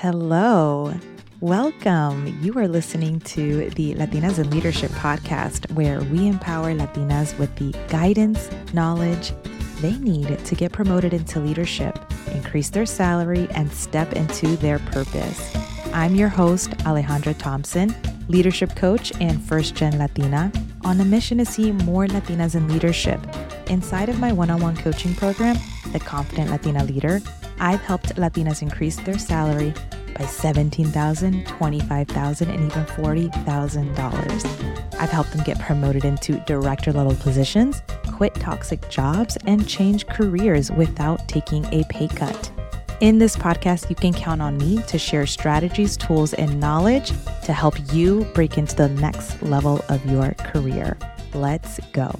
Hello. Welcome. You are listening to the Latinas in Leadership podcast, where we empower Latinas with the guidance, knowledge they need to get promoted into leadership, increase their salary, and step into their purpose. I'm your host, Alejandra Thompson, leadership coach and first gen Latina, on a mission to see more Latinas in leadership. Inside of my one on one coaching program, The Confident Latina Leader, I've helped Latinas increase their salary by $17,000, $25,000, and even $40,000. I've helped them get promoted into director level positions, quit toxic jobs, and change careers without taking a pay cut. In this podcast, you can count on me to share strategies, tools, and knowledge to help you break into the next level of your career. Let's go.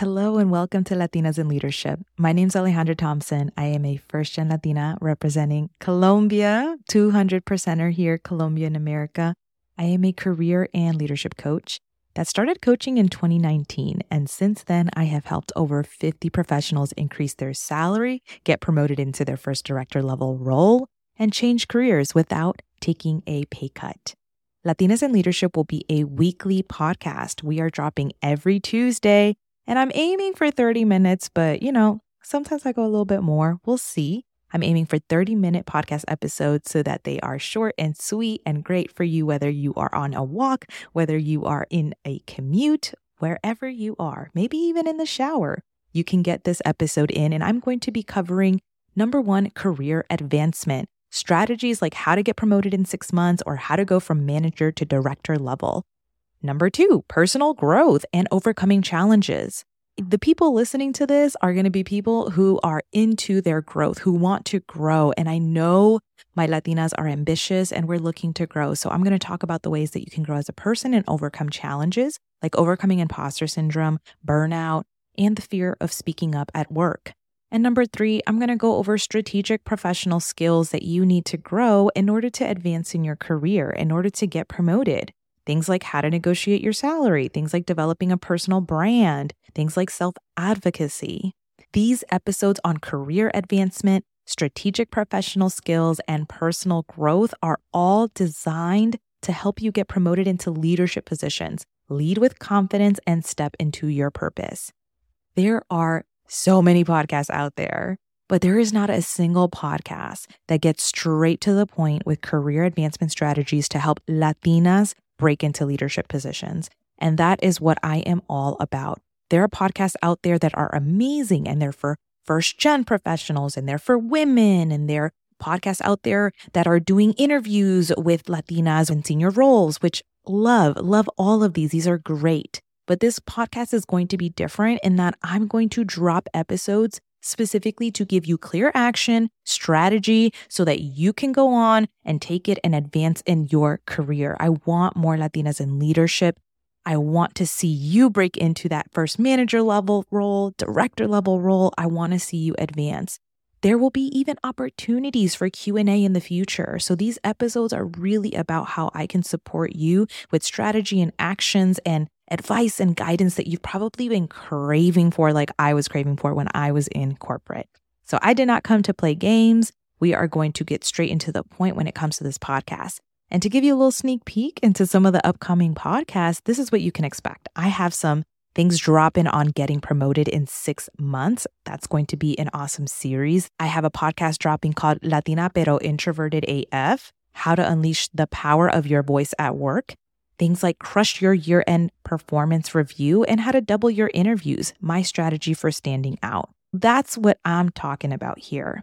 Hello and welcome to Latinas in Leadership. My name is Alejandra Thompson. I am a first gen Latina representing Colombia, 200%er here, Colombia in America. I am a career and leadership coach that started coaching in 2019. And since then, I have helped over 50 professionals increase their salary, get promoted into their first director level role, and change careers without taking a pay cut. Latinas in Leadership will be a weekly podcast. We are dropping every Tuesday and I'm aiming for 30 minutes, but you know, sometimes I go a little bit more. We'll see. I'm aiming for 30 minute podcast episodes so that they are short and sweet and great for you, whether you are on a walk, whether you are in a commute, wherever you are, maybe even in the shower. You can get this episode in, and I'm going to be covering number one, career advancement strategies like how to get promoted in six months or how to go from manager to director level. Number two, personal growth and overcoming challenges. The people listening to this are going to be people who are into their growth, who want to grow. And I know my Latinas are ambitious and we're looking to grow. So I'm going to talk about the ways that you can grow as a person and overcome challenges like overcoming imposter syndrome, burnout, and the fear of speaking up at work. And number three, I'm going to go over strategic professional skills that you need to grow in order to advance in your career, in order to get promoted. Things like how to negotiate your salary, things like developing a personal brand, things like self advocacy. These episodes on career advancement, strategic professional skills, and personal growth are all designed to help you get promoted into leadership positions, lead with confidence, and step into your purpose. There are so many podcasts out there, but there is not a single podcast that gets straight to the point with career advancement strategies to help Latinas break into leadership positions. And that is what I am all about. There are podcasts out there that are amazing and they're for first gen professionals and they're for women and they're podcasts out there that are doing interviews with Latinas in senior roles, which love, love all of these. These are great. But this podcast is going to be different in that I'm going to drop episodes specifically to give you clear action, strategy, so that you can go on and take it and advance in your career. I want more Latinas in leadership. I want to see you break into that first manager level role, director level role. I want to see you advance. There will be even opportunities for Q&A in the future. So these episodes are really about how I can support you with strategy and actions and advice and guidance that you've probably been craving for, like I was craving for when I was in corporate. So I did not come to play games. We are going to get straight into the point when it comes to this podcast. And to give you a little sneak peek into some of the upcoming podcasts, this is what you can expect. I have some things dropping on getting promoted in six months. That's going to be an awesome series. I have a podcast dropping called Latina Pero Introverted AF How to Unleash the Power of Your Voice at Work things like crush your year end performance review and how to double your interviews, my strategy for standing out. That's what I'm talking about here.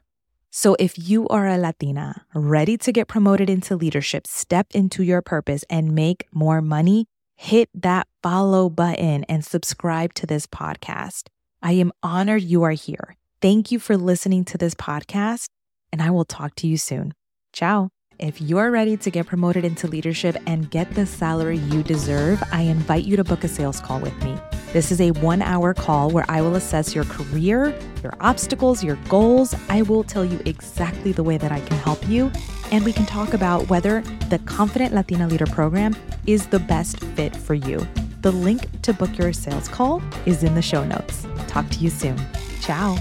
So, if you are a Latina ready to get promoted into leadership, step into your purpose, and make more money, hit that follow button and subscribe to this podcast. I am honored you are here. Thank you for listening to this podcast, and I will talk to you soon. Ciao. If you're ready to get promoted into leadership and get the salary you deserve, I invite you to book a sales call with me. This is a one hour call where I will assess your career, your obstacles, your goals. I will tell you exactly the way that I can help you. And we can talk about whether the Confident Latina Leader program is the best fit for you. The link to book your sales call is in the show notes. Talk to you soon. Ciao.